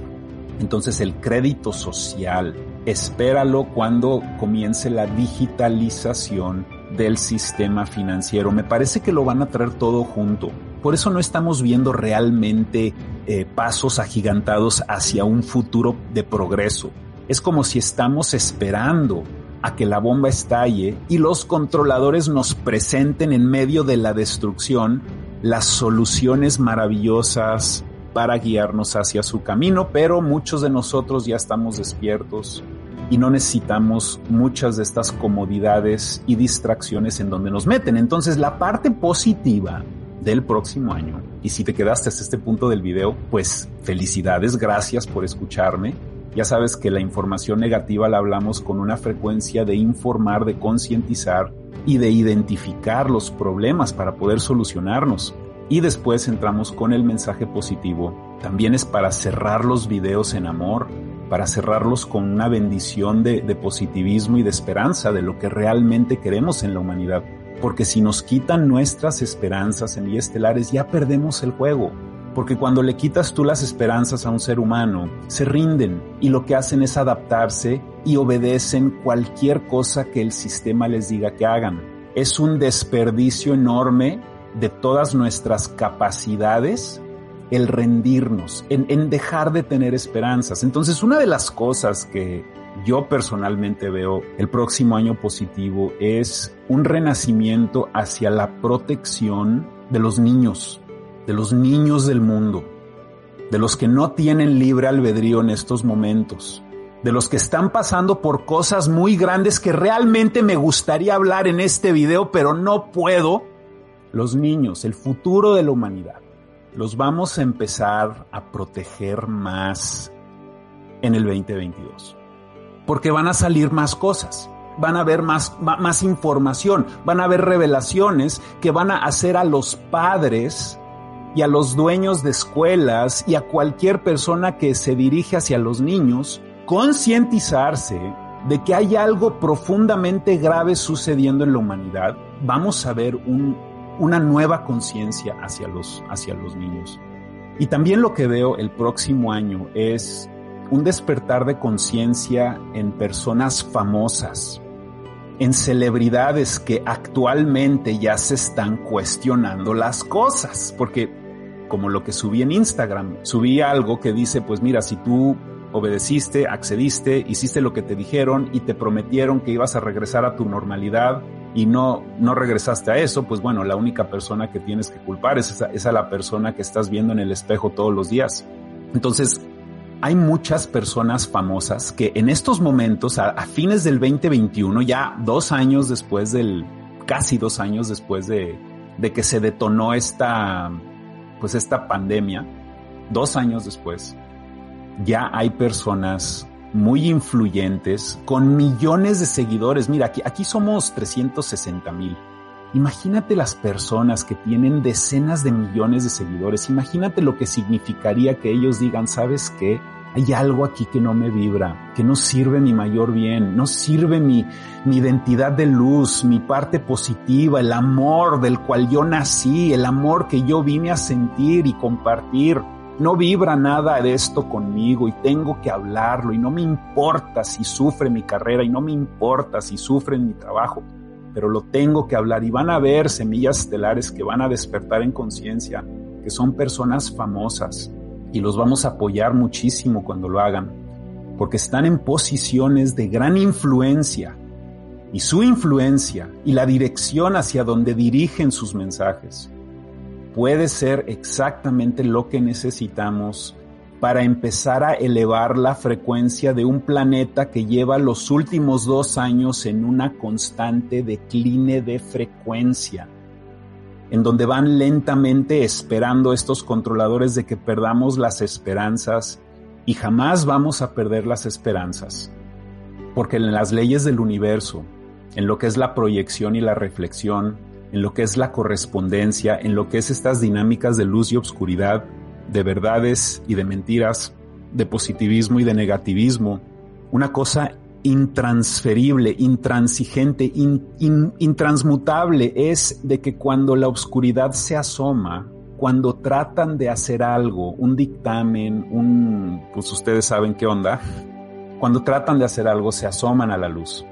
Entonces el crédito social, espéralo cuando comience la digitalización del sistema financiero. Me parece que lo van a traer todo junto. Por eso no estamos viendo realmente eh, pasos agigantados hacia un futuro de progreso. Es como si estamos esperando a que la bomba estalle y los controladores nos presenten en medio de la destrucción las soluciones maravillosas para guiarnos hacia su camino, pero muchos de nosotros ya estamos despiertos y no necesitamos muchas de estas comodidades y distracciones en donde nos meten. Entonces la parte positiva del próximo año. Y si te quedaste hasta este punto del video, pues felicidades, gracias por escucharme. Ya sabes que la información negativa la hablamos con una frecuencia de informar, de concientizar y de identificar los problemas para poder solucionarnos. Y después entramos con el mensaje positivo. También es para cerrar los videos en amor, para cerrarlos con una bendición de, positivismo y de esperanza de lo que realmente queremos en la humanidad porque si nos quitan nuestras esperanzas en vías estelares ya perdemos el juego. Porque cuando le quitas tú las esperanzas a un ser humano, se rinden y lo que hacen es adaptarse y obedecen cualquier cosa que el sistema les diga que hagan. Es un desperdicio enorme de todas nuestras capacidades el rendirnos, en, en, dejar de tener esperanzas. Entonces, una de las cosas que yo personalmente veo el próximo año positivo es un renacimiento hacia la protección de los niños, de los niños del mundo, de los que no tienen libre albedrío en estos momentos, de los que están pasando por cosas muy grandes que realmente me gustaría hablar en este video, pero no puedo. Los niños, el futuro de la humanidad, los vamos a empezar a proteger más en el 2022 porque van a salir más cosas, van a haber más, más información, van a haber revelaciones que van a hacer a los padres y a los dueños de escuelas y a cualquier persona que se dirige hacia los niños concientizarse de que hay algo profundamente grave sucediendo en la humanidad, vamos a ver un, una nueva conciencia hacia los, hacia los niños. Y también lo que veo el próximo año es un despertar de conciencia en personas famosas, en celebridades que actualmente ya se están cuestionando las cosas, porque como lo que subí en Instagram, subí algo que dice, pues mira, si tú obedeciste, accediste, hiciste lo que te dijeron y te prometieron que ibas a regresar a tu normalidad y no, no regresaste a eso, pues bueno, la única persona que tienes que culpar es, esa, es a la persona que estás viendo en el espejo todos los días. Entonces, hay muchas personas famosas que en estos momentos, a, fines del 2021, ya dos años después del, casi dos años después de, de que se detonó esta, pues esta pandemia, dos años después, ya hay personas muy influyentes con millones de seguidores. Mira, aquí, aquí somos 360 mil. Imagínate las personas que tienen decenas de millones de seguidores. Imagínate lo que significaría que ellos digan, ¿sabes qué? Hay algo aquí que no me vibra, que no sirve mi mayor bien, no sirve mi, mi identidad de luz, mi parte positiva, el amor del cual yo nací, el amor que yo vine a sentir y compartir. No vibra nada de esto conmigo y tengo que hablarlo y no me importa si sufre mi carrera y no me importa si sufre mi trabajo pero lo tengo que hablar y van a ver semillas estelares que van a despertar en conciencia, que son personas famosas y los vamos a apoyar muchísimo cuando lo hagan, porque están en posiciones de gran influencia y su influencia y la dirección hacia donde dirigen sus mensajes puede ser exactamente lo que necesitamos para empezar a elevar la frecuencia de un planeta que lleva los últimos dos años en una constante decline de frecuencia, en donde van lentamente esperando estos controladores de que perdamos las esperanzas y jamás vamos a perder las esperanzas, porque en las leyes del universo, en lo que es la proyección y la reflexión, en lo que es la correspondencia, en lo que es estas dinámicas de luz y obscuridad, de verdades y de mentiras, de positivismo y de negativismo, una cosa intransferible, intransigente, intransmutable es de que cuando la oscuridad se asoma, cuando tratan de hacer algo, un dictamen, un, pues ustedes saben qué onda, cuando tratan de hacer algo se asoman a la luz.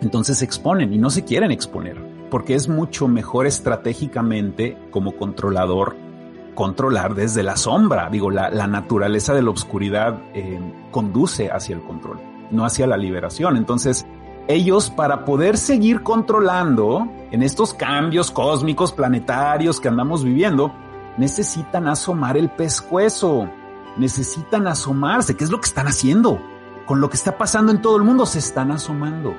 Entonces se exponen y no se quieren exponer, porque es mucho mejor estratégicamente como controlador controlar desde la sombra. Digo, la, naturaleza de la oscuridad eh, conduce hacia el control, no hacia la liberación. Entonces, ellos para poder seguir controlando en estos cambios cósmicos, planetarios que andamos viviendo, necesitan asomar el pescuezo, necesitan asomarse, ¿qué es lo que están haciendo? Con lo que está pasando en todo el mundo, se están asomando.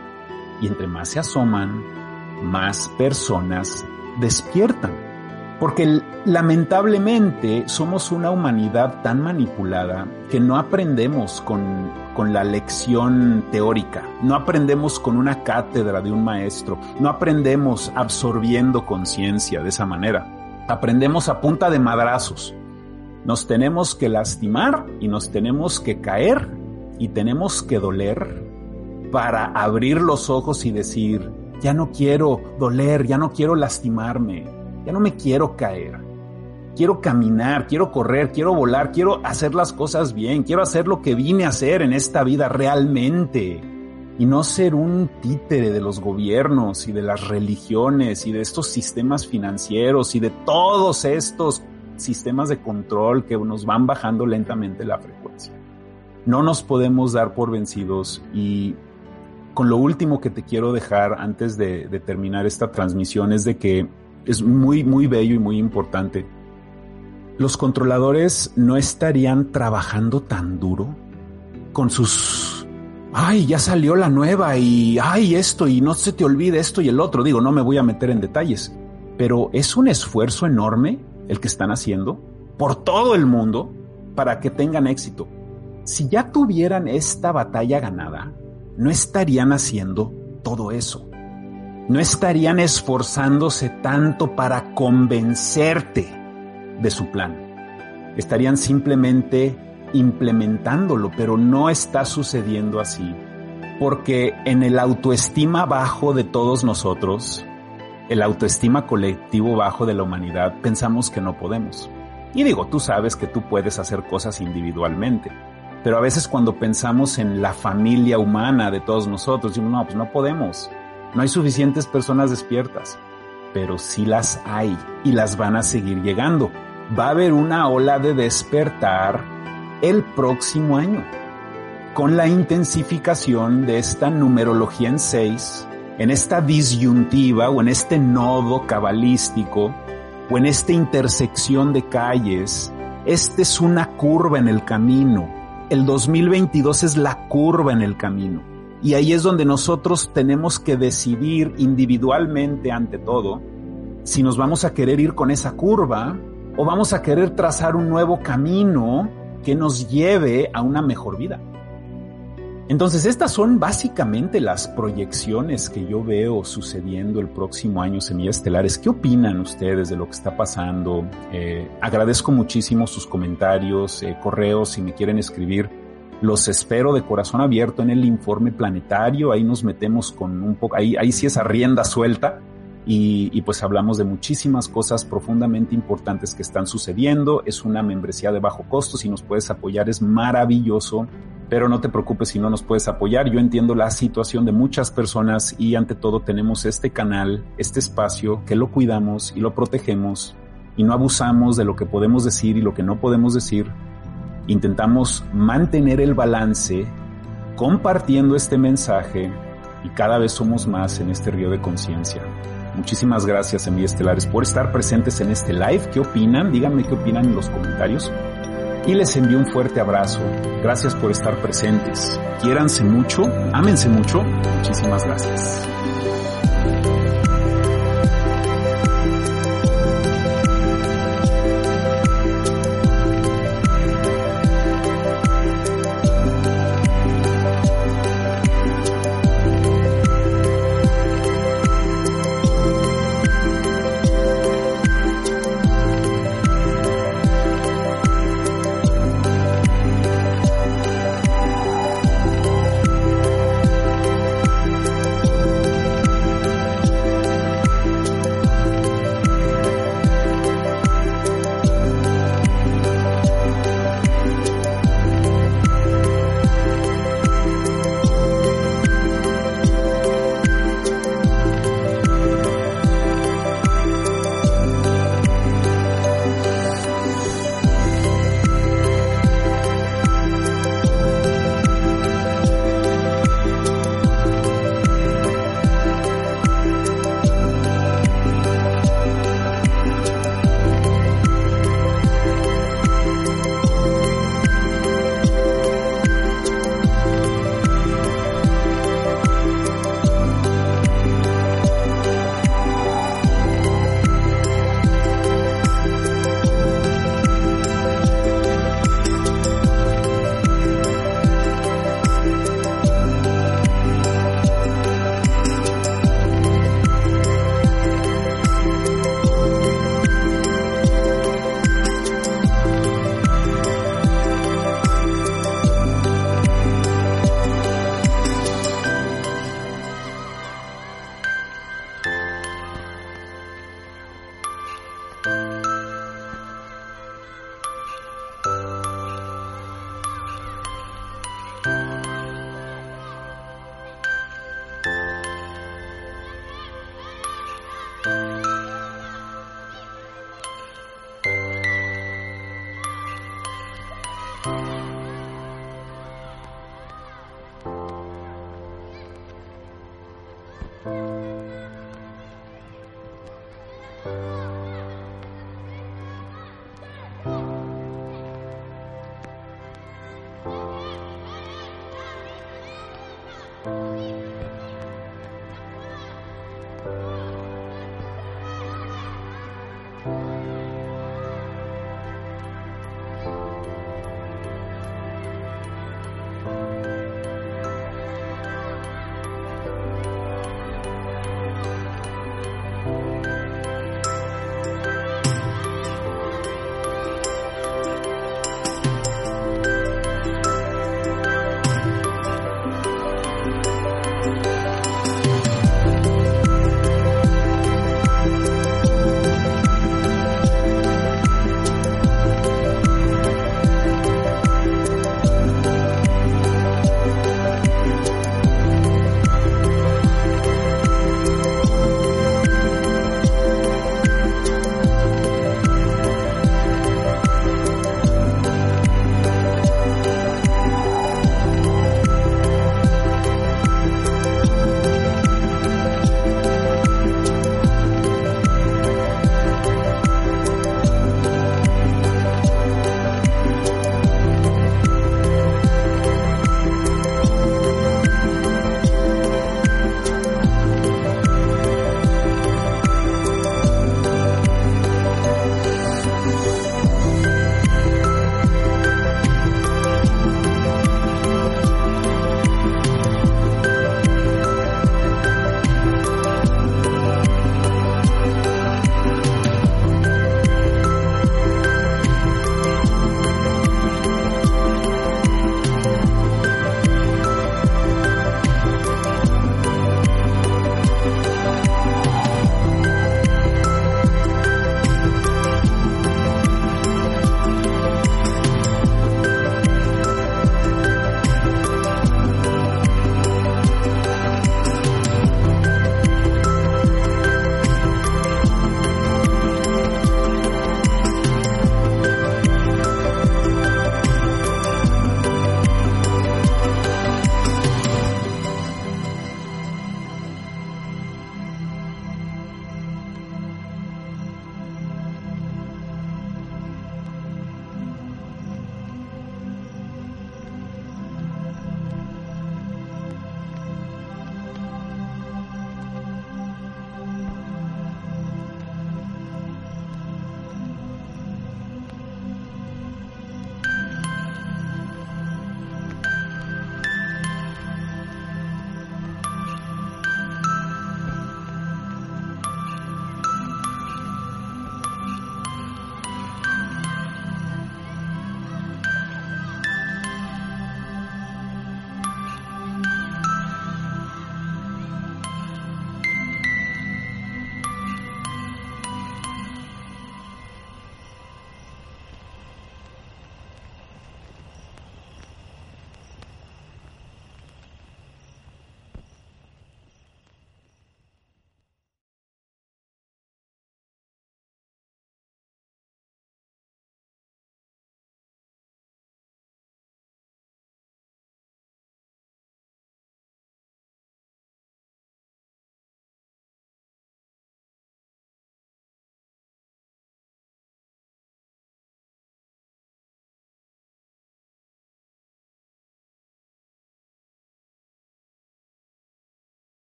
Y entre más se asoman, más personas despiertan Porque lamentablemente somos una humanidad tan manipulada que no aprendemos con, con, la lección teórica, no aprendemos con una cátedra de un maestro, no aprendemos absorbiendo conciencia de esa manera. Aprendemos a punta de madrazos. Nos tenemos que lastimar y nos tenemos que caer y tenemos que doler para abrir los ojos y decir, ya no quiero doler, ya no quiero lastimarme, ya no me quiero caer. Quiero caminar, quiero correr, quiero volar, quiero hacer las cosas bien, quiero hacer lo que vine a hacer en esta vida realmente y no ser un títere de los gobiernos y de las religiones y de estos sistemas financieros y de todos estos sistemas de control que nos van bajando lentamente la frecuencia. No nos podemos dar por vencidos y con lo último que te quiero dejar antes de, de terminar esta transmisión es de que es muy, muy bello y muy importante. Los controladores no estarían trabajando tan duro con sus, ay, ya salió la nueva y, ay, esto y no se te olvide esto y el otro. Digo, no me voy a meter en detalles, pero es un esfuerzo enorme el que están haciendo por todo el mundo para que tengan éxito. Si ya tuvieran esta batalla ganada, no estarían haciendo todo eso no estarían esforzándose tanto para convencerte de su plan. Estarían simplemente implementándolo, pero no está sucediendo así. Porque en el autoestima bajo de todos nosotros, el autoestima colectivo bajo de la humanidad, pensamos que no podemos. Y digo, tú sabes que tú puedes hacer cosas individualmente, pero a veces cuando pensamos en la familia humana de todos nosotros, decimos, no, pues no podemos. No hay suficientes personas despiertas, pero sí las hay y las van a seguir llegando. Va a haber una ola de despertar el próximo año. Con la intensificación de esta numerología en seis, en esta disyuntiva o en este nodo cabalístico o en esta intersección de calles, esta es una curva en el camino. El 2022 es la curva en el camino. Y ahí es donde nosotros tenemos que decidir individualmente ante todo si nos vamos a querer ir con esa curva o vamos a querer trazar un nuevo camino que nos lleve a una mejor vida. Entonces estas son básicamente las proyecciones que yo veo sucediendo el próximo año Semillas Estelares. ¿Qué opinan ustedes de lo que está pasando? Eh, agradezco muchísimo sus comentarios, eh, correos, si me quieren escribir los espero de corazón abierto en el informe planetario. Ahí nos metemos con un poco, ahí, ahí sí esa rienda suelta. Y, y, pues hablamos de muchísimas cosas profundamente importantes que están sucediendo. Es una membresía de bajo costo. Si nos puedes apoyar es maravilloso. Pero no te preocupes si no nos puedes apoyar. Yo entiendo la situación de muchas personas y ante todo tenemos este canal, este espacio que lo cuidamos y lo protegemos y no abusamos de lo que podemos decir y lo que no podemos decir intentamos mantener el balance compartiendo este mensaje y cada vez somos más en este río de conciencia. Muchísimas gracias, Envías Estelares, por estar presentes en este live. ¿Qué opinan? Díganme qué opinan en los comentarios. Y les envío un fuerte abrazo. Gracias por estar presentes. Quiéranse mucho, ámense mucho. Muchísimas gracias.